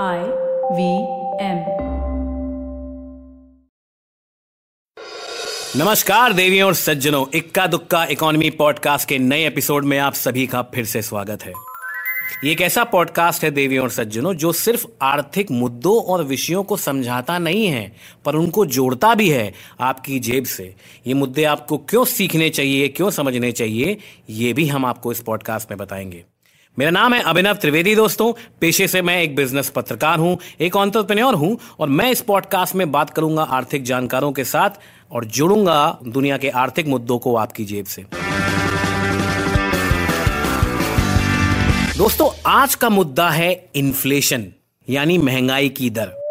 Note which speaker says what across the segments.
Speaker 1: I V M.
Speaker 2: नमस्कार देवियों और सज्जनों, इक्का दुक्का इकोनॉमी पॉडकास्ट के नए एपिसोड में आप सभी का फिर से स्वागत है। ये एक ऐसा पॉडकास्ट है देवियों और सज्जनों, जो सिर्फ़ आर्थिक मुद्दों और विषयों को समझाता नहीं है, पर उनको जोड़ता भी है आपकी जेब से। ये मुद्दे आपको क्यों सीखने चाहिए, क्यों समझने चाहिए, ये भी हम आपको इस पॉडकास्ट में बताएँगे। मेरा नाम है अभिनव त्रिवेदी, दोस्तों। पेशे से मैं एक बिज़नेस पत्रकार हूँ, एक ऑन्टरप्रेन्योर हूँ, और मैं इस पॉडकास्ट में बात करूँगा आर्थिक जानकारों के साथ और जुड़ूँगा दुनिया के आर्थिक मुद्दों को आपकी जेब से। दोस्तों, आज का मुद्दा है इन्फ्लेशन यानी महँगाई की दर।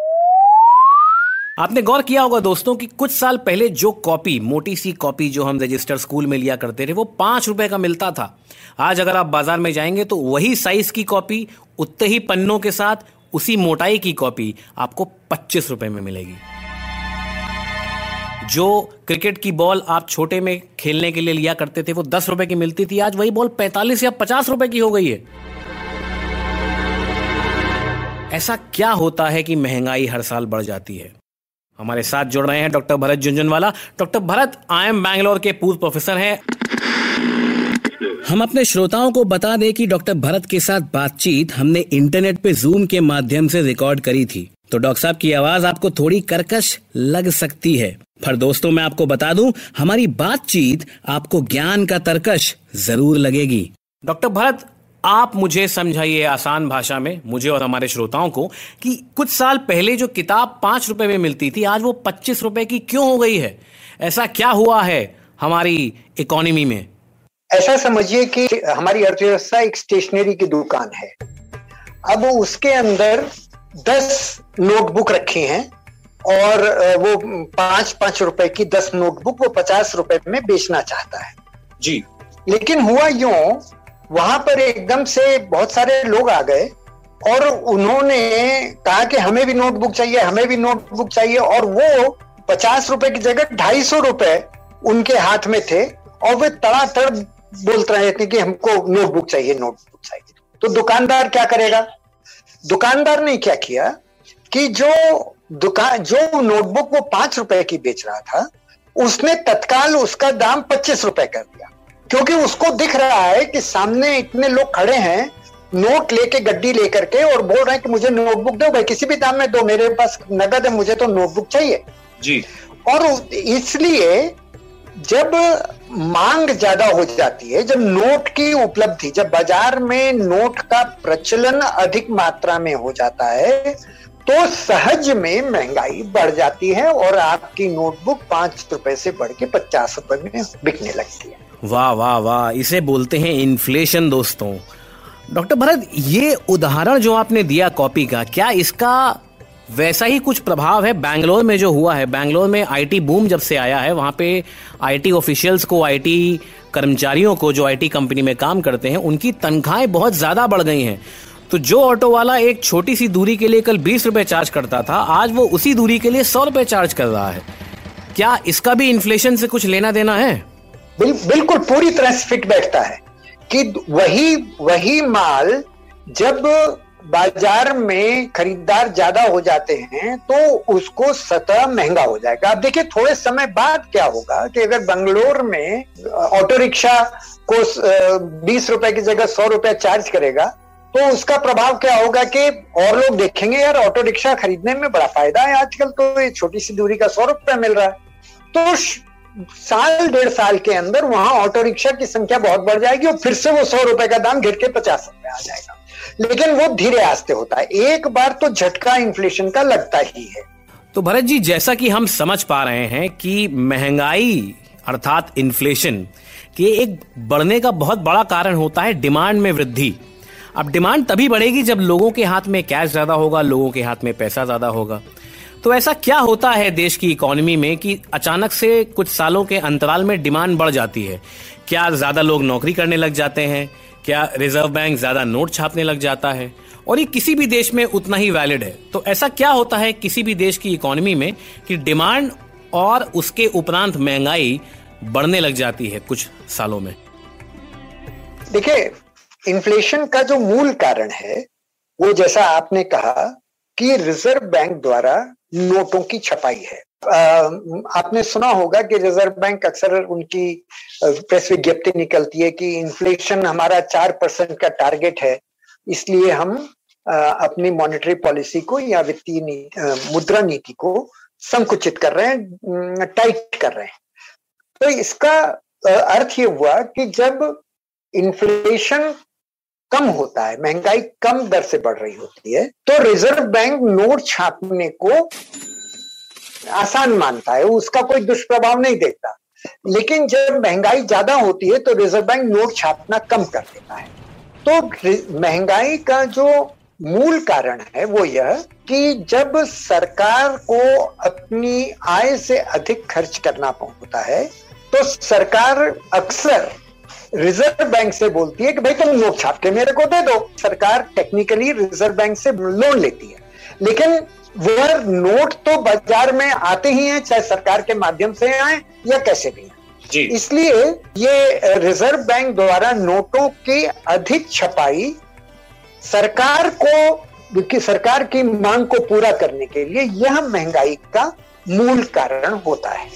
Speaker 2: आपने गौर किया होगा दोस्तों कि कुछ साल पहले जो कॉपी, मोटी सी कॉपी जो हम रजिस्टर स्कूल में लिया करते थे, वो पाँच रुपए का मिलता था। आज अगर आप बाज़ार में जाएँगे तो वही साइज़ की कॉपी उतने ही पन्नों के साथ उसी मोटाई की कॉपी आपको पच्चीस रुपए में मिलेगी। जो क्रिकेट की बॉल आप छोटे में खेलने के लिए लिया करते थे, वो दस रुपए की मिलती थी। आज वही बॉल पैंतालीस या पचास रुपए की हो गई है। ऐसा क्या होता है कि महँगाई हर साल बढ़ जाती है? हमारे साथ जुड़ रहे हैं doctor Bharat Jhunjhunwala. Doctor Bharat I M Bangalore के पूर्व प्रोफेसर हैं। हम अपने श्रोताओं को बता दें कि डॉक्टर भरत के साथ बातचीत हमने इंटरनेट पे जूम के माध्यम से रिकॉर्ड करी थी। तो डॉक्टर साहब की आवाज़ आपको थोड़ी करकश लग सकती है। पर दोस्तों, मैं आपको बता दूँ, हमारी बातचीत आपको ज्ञान का तरकश ज़रूर लगेगी। डॉक्टर भरत आप मुझे समझाइए आसान भाषा में मुझे और हमारे श्रोताओं को कि कुछ साल पहले जो किताब पाँच रुपए में मिलती थी आज वो पच्चीस रुपए की क्यों हो गई है? ऐसा क्या हुआ है हमारी इकोनॉमी में?
Speaker 3: ऐसा समझिए कि हमारी अर्थव्यवस्था एक स्टेशनरी की दुकान है। अब उसके अंदर दस नोटबुक रखी हैं और वो पाँच पाँच रुपए की दस नोटबुक वो पचास रुपए में बेचना चाहता है।
Speaker 2: जी।
Speaker 3: लेकिन हुआ यूँ वहाँ पर एकदम से बहुत सारे लोग आ गए और उन्होंने कहा कि हमें भी नोटबुक चाहिए, हमें भी नोटबुक चाहिए और वो पचास रुपए की जगह ढाई सौ रुपए उनके हाथ में थे और वे तड़ातड़ बोलते रहे थे कि हमको नोटबुक चाहिए नोटबुक चाहिए। तो दुकानदार क्या करेगा? दुकानदार ने क्या किया कि जो दुकान जो नोटबुक वो पाँच रुपए की बेच रहा था, उसने तत्काल उसका दाम पच्चीस रुपए कर दिया। क्योंकि उसको दिख रहा है कि सामने इतने लोग खड़े हैं नोट लेके गड्डी लेकर के और बोल रहे हैं कि मुझे नोटबुक दो भाई किसी भी दाम में दो मेरे पास नगद है मुझे तो नोटबुक चाहिए।
Speaker 2: जी।
Speaker 3: और इसलिए जब मांग ज़्यादा हो जाती है जब नोट की उपलब्धि जब बाज़ार में नोट का प्रचलन अधिक मात्रा में हो जाता है तो सहज में महँगाई बढ़ जाती है और आपकी नोटबुक पाँच रुपए से बढ़ के पचास रुपए में बिकने लगती है।
Speaker 2: वाह वाह वाह, इसे बोलते हैं इन्फ्लेशन दोस्तों। डॉक्टर भरत, ये उदाहरण जो आपने दिया कॉपी का, क्या इसका वैसा ही कुछ प्रभाव है? बैंगलोर में जो हुआ है, बैंगलोर में आईटी बूम जब से आया है, वहाँ पे आईटी ऑफिशियल्स को आईटी कर्मचारियों को, जो आईटी कंपनी में काम करते हैं, उनकी तनख्वाहें बहुत ज़्यादा बढ़ गई हैं। तो जो ऑटो वाला एक छोटी सी दूरी के लिए कल बीस रुपए चार्ज करता था, आज वो उसी दूरी के लिए सौ रुपए चार्ज कर रहा है। क्या इसका भी इन्फ्लेशन से कुछ लेना देना है?
Speaker 3: बिल, बिल्कुल पूरी तरह से फिट बैठता है कि वही वही माल जब बाज़ार में खरीदार ज़्यादा हो जाते हैं तो उसको सतह महँगा हो जाएगा। अब देखिए थोड़े समय बाद क्या होगा कि अगर बंगलोर में ऑटो रिक्शा को बीस रुपए की जगह सौ रुपया चार्ज करेगा तो उसका प्रभाव क्या होगा कि और लोग देखेंगे यार ऑटो रिक्शा खरीदने में बड़ा फ़ायदा है। आजकल तो ये छोटी सी दूरी का सौ रुपया मिल रहा है। तो साल, डेढ़ साल के अंदर वहाँ ऑटो रिक्शा की संख्या बहुत बढ़ जाएगी और फिर से वो सौ रुपए का दाम घट के पचास रुपए आ जाएगा। लेकिन वो धीरे आस्ते होता है। एक बार तो झटका इन्फ्लेशन का लगता ही है।
Speaker 2: तो भरत जी, जैसा कि हम समझ पा रहे हैं कि महँगाई अर्थात इन्फ्लेशन के एक बढ़ने का बहुत बड़ा कारण होता है डिमांड में वृद्धि। अब डिमांड तभी बढ़ेगी जब लोगों के हाथ में कैश ज़्यादा होगा, लोगों के हाथ में पैसा ज़्यादा होगा। तो ऐसा क्या होता है देश की इकोनॉमी में कि अचानक से कुछ सालों के अंतराल में डिमांड बढ़ जाती है? क्या ज़्यादा लोग नौकरी करने लग जाते हैं? क्या रिज़र्व बैंक ज़्यादा नोट छापने लग जाता है? और ये किसी भी देश में उतना ही वैलिड है। तो ऐसा क्या होता है किसी भी देश की इकोनॉमी में कि डिमांड और उसके उपरांत महँगाई बढ़ने लग जाती है कुछ सालों में?
Speaker 3: देखिए इन्फ्लेशन का जो मूल कारण है, वो जैसा आपने कहा कि रिज़र्व बैंक द्वारा नोटों की छपाई है। आपने सुना होगा कि रिज़र्व बैंक अक्सर उनकी प्रेस विज्ञप्ति निकलती है कि इन्फ्लेशन हमारा चार परसेंट का टारगेट है इसलिए हम अपनी मॉनेटरी पॉलिसी को या वित्तीय नी, मुद्रा नीति को संकुचित कर रहे हैं टाइट कर रहे हैं। तो इसका अर्थ ये हुआ कि जब इन्फ्लेशन कम होता है, महँगाई कम दर से बढ़ रही होती है तो रिज़र्व बैंक नोट छापने को आसान मानता है, उसका कोई दुष्प्रभाव नहीं देखता। लेकिन जब महँगाई ज़्यादा होती है तो रिज़र्व बैंक नोट छापना कम कर देता है। तो महँगाई का जो मूल कारण है, वो यह कि जब सरकार को अपनी आय से अधिक खर्च करना होता है तो सरकार अक्सर रिज़र्व बैंक से बोलती है कि भाई तुम नोट छाप के मेरे को दे दो। सरकार टेक्निकली रिज़र्व बैंक से लोन लेती है। लेकिन वह नोट तो बाज़ार में आते ही हैं चाहे सरकार के माध्यम से आए या कैसे भी इसलिए ये रिज़र्व बैंक द्वारा नोटों की अधिक छपाई सरकार को कि सरकार की मांग को पूरा करने के लिए यह महँगाई का मूल कारण होता है।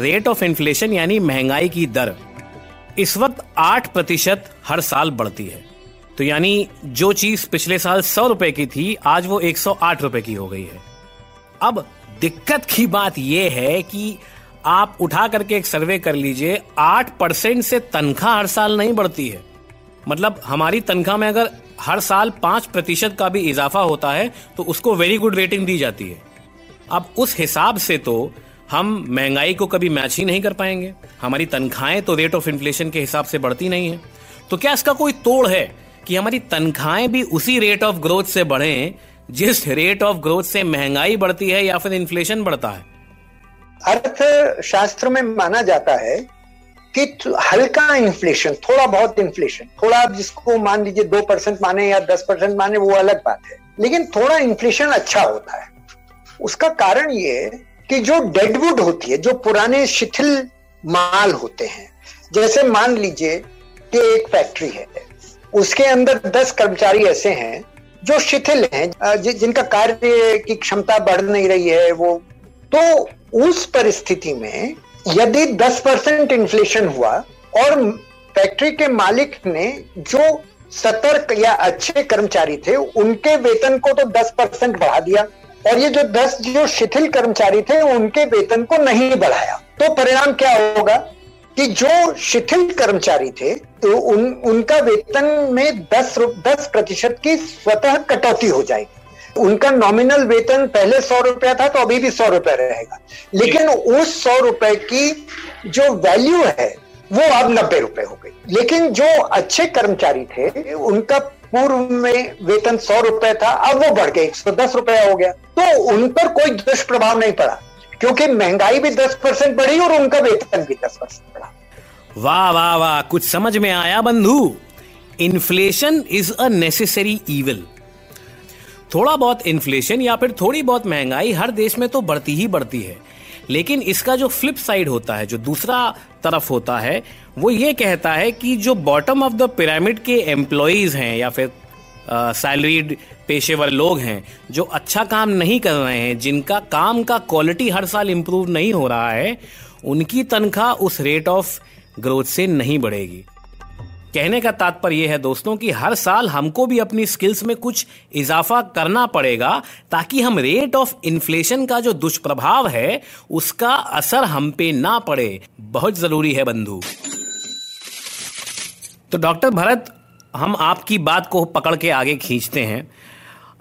Speaker 2: रेट ऑफ़ इन्फ्लेशन यानी महँगाई की दर, इस वक्त आठ प्रतिशत हर साल बढ़ती है। तो यानी जो चीज़ पिछले साल सौ रुपए की थी, आज वो एक सौ आठ रुपए की हो गई है। अब दिक्कत की बात यह है कि आप उठा करके एक सर्वे कर लीजिए, आठ परसेंट से तनख्वाह हर साल नहीं बढ़ती है। मतलब हमारी तनख्वाह में अगर हर साल पाँच प्रतिशत का भी इजाफा होता है तो उसको वेरी गुड रेटिंग दी जाती है। अब उस हिसाब से तो हम महँगाई को कभी मैच ही नहीं कर पाएँगे। हमारी तनख्वाहें तो रेट ऑफ़ इन्फ्लेशन के हिसाब से बढ़ती नहीं है। तो क्या इसका कोई तोड़ है कि हमारी तनख्वाहें भी उसी रेट ऑफ़ ग्रोथ से बढ़े, जिस रेट ऑफ़ ग्रोथ से महँगाई बढ़ती है या फिर इन्फ्लेशन बढ़ता है?
Speaker 3: अर्थशास्त्र में माना जाता है कि हल्का इन्फ्लेशन थोड़ा बहुत इन्फ्लेशन थोड़ा आप जिसको मान लीजिए दो परसेंट माने या दस परसेंट माने, वो अलग बात है। लेकिन थोड़ा इन्फ्लेशन अच्छा होता है। उसका कारण ये कि जो डेडवुड होती है, जो पुराने शिथिल माल होते हैं, जैसे मान लीजिए कि एक फैक्ट्री है, उसके अंदर दस कर्मचारी ऐसे हैं जो शिथिल हैं जिनका कार्य की क्षमता बढ़ नहीं रही है, वो तो उस परिस्थिति में यदि 10 परसेंट इन्फ्लेशन हुआ और फैक्ट्री के मालिक ने जो सतर्क या अच्छे कर्मचारी थे, उनके वेतन को तो 10 परसेंट बढ़ा दिया। और ये जो 10 जो शिथिल कर्मचारी थे, उनके वेतन को नहीं बढ़ाया। तो परिणाम क्या होगा कि जो शिथिल कर्मचारी थे तो उन, उनका वेतन में 10 10 प्रतिशत की स्वतः कटौती हो जाएगी। उनका नॉमिनल वेतन पहले सौ रुपया था तो अभी भी सौ रुपया रहेगा। लेकिन उस सौ रुपए की जो वैल्यू है, वो अब नब्बे रुपए हो गई। लेकिन जो अच्छे कर्मचारी थे, उनका पूर्व में वेतन सौ रुपए था, अब वो बढ़ के एक सौ दस रुपया हो गया। तो उन पर कोई दुष्प्रभाव नहीं पड़ा, क्योंकि महँगाई भी दस परसेंट बढ़ी और उनका वेतन भी दस परसेंट बढ़ा।
Speaker 2: वाह वाह वाह, कुछ समझ में आया बंधु? Inflation is a necessary evil थोड़ा बहुत इन्फ्लेशन या फिर थोड़ी बहुत महँगाई हर देश में तो बढ़ती ही बढ़ती है। लेकिन इसका जो फ्लिप साइड होता है, जो दूसरा तरफ़ होता है, वो ये कहता है कि जो बॉटम ऑफ़ द पिरामिड के एम्प्लॉयज़ हैं या फिर सैलरीड पेशेवर लोग हैं, जो अच्छा काम नहीं कर रहे हैं, जिनका काम का क्वालिटी हर साल इम्प्रूव नहीं हो रहा है, उनकी तनख्वाह उस रेट ऑफ़ ग्रोथ से नहीं बढ़ेगी। कहने का तात्पर्य यह है दोस्तों कि हर साल हमको भी अपनी स्किल्स में कुछ इजाफा करना पड़ेगा ताकि हम रेट ऑफ़ इन्फ्लेशन का जो दुष्प्रभाव है, उसका असर हम पे ना पड़े। बहुत ज़रूरी है बंधु। तो डॉक्टर भरत, हम आपकी बात को पकड़ के आगे खींचते हैं।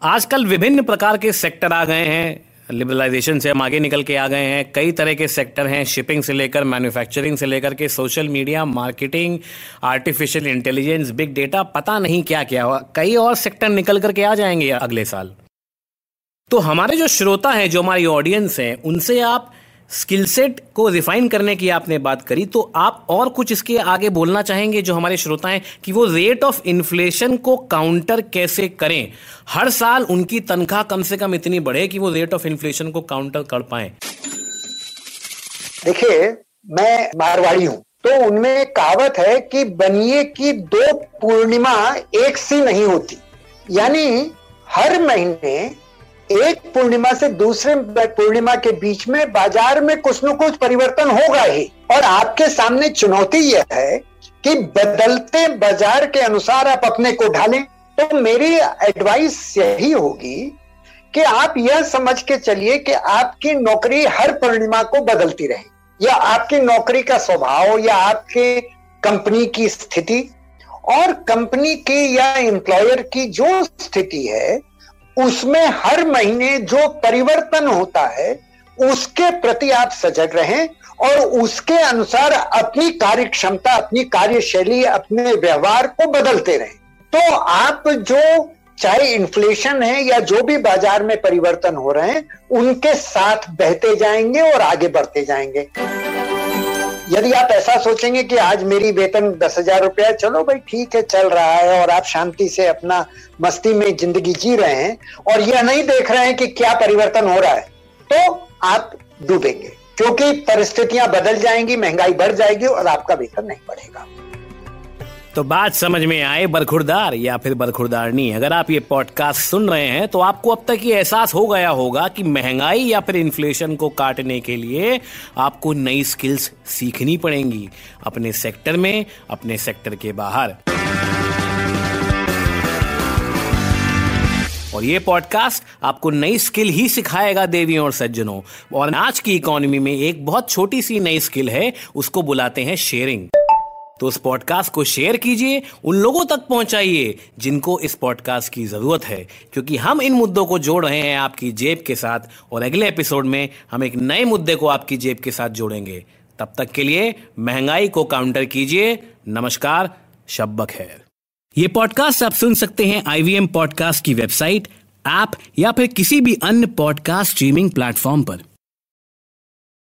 Speaker 2: आजकल विभिन्न प्रकार के सेक्टर आ गए हैं। लिबरलाइजेशन से हम आगे निकल के आ गए हैं। कई तरह के सेक्टर हैं शिपिंग से लेकर मैन्युफैक्चरिंग से लेकर के social media marketing artificial intelligence big data पता नहीं क्या क्या हुआ। कई और सेक्टर निकल करके आ जाएँगे अगले साल। तो हमारे जो श्रोता हैं, जो हमारी ऑडियंस हैं, उनसे आप स्किल सेट को रिफाइन करने की आपने बात करी तो आप और कुछ इसके आगे बोलना चाहेंगे जो हमारे श्रोता हैं कि वो रेट ऑफ़ इन्फ्लेशन को काउंटर कैसे करें? हर साल उनकी तनख्वाह कम से कम इतनी बढ़े कि वो रेट ऑफ़ इन्फ्लेशन को काउंटर कर पाए।
Speaker 3: देखिए, मैं मारवाड़ी हूँ तो उनमें कहावत है कि बनिए की दो पूर्णिमा एक सी नहीं होती। यानी हर महीने एक पूर्णिमा से दूसरे पूर्णिमा के बीच में बाज़ार में कुछ न कुछ परिवर्तन होगा ही। और आपके सामने चुनौती यह है कि बदलते बाज़ार के अनुसार आप अपने को ढालें। तो मेरी एडवाइस यही होगी कि आप यह समझ के चलिए कि आपकी नौकरी हर पूर्णिमा को बदलती रहे। या आपकी नौकरी का स्वभाव, या आपके कंपनी की स्थिति, और कंपनी की या एम्प्लॉयर की जो स्थिति है उसमें हर महीने जो परिवर्तन होता है, उसके प्रति आप सजग रहें और उसके अनुसार अपनी कार्य क्षमता अपनी कार्यशैली, अपने व्यवहार को बदलते रहें। तो आप जो, चाहे इन्फ्लेशन है या जो भी बाज़ार में परिवर्तन हो रहे हैं, उनके साथ बहते जाएँगे और आगे बढ़ते जाएँगे। यदि आप ऐसा सोचेंगे कि आज मेरी वेतन दस हज़ार रुपया चलो भाई ठीक है, चल रहा है और आप शांति से अपना मस्ती में ज़िंदगी जी रहे हैं और यह नहीं देख रहे हैं कि क्या परिवर्तन हो रहा है तो आप डूबेंगे। क्योंकि परिस्थितियाँ बदल जाएँगी, महँगाई बढ़ जाएगी और आपका वेतन नहीं बढ़ेगा।
Speaker 2: तो बात समझ में आए, बरखुरदार या फिर बरखुरदारनी। अगर आप ये पॉडकास्ट सुन रहे हैं तो आपको अब तक ये एहसास हो गया होगा कि महँगाई या फिर इन्फ्लेशन को काटने के लिए आपको नई स्किल्स सीखनी पड़ेंगी, अपने सेक्टर में, अपने सेक्टर के बाहर। और ये पॉडकास्ट आपको नई स्किल ही सिखाएगा देवियों और सज्जनों। और आज की इकोनॉमी में एक बहुत छोटी सी नई स्किल है, उसको बुलाते हैं शेयरिंग तो उस पॉडकास्ट को शेयर कीजिए, उन लोगों तक पहुंचाइए जिनको इस पॉडकास्ट की ज़रूरत है। क्योंकि हम इन मुद्दों को जोड़ रहे हैं आपकी जेब के साथ और अगले एपिसोड में हम एक नए मुद्दे को आपकी जेब के साथ जोड़ेंगे। तब तक के लिए महँगाई को काउंटर कीजिए। नमस्कार, शब्बक खैर ये पॉडकास्ट आप सुन सकते हैं आईवीएम पॉडकास्ट की वेबसाइट ऐप या फिर किसी भी अन्य पॉडकास्ट स्ट्रीमिंग प्लेटफॉर्म पर।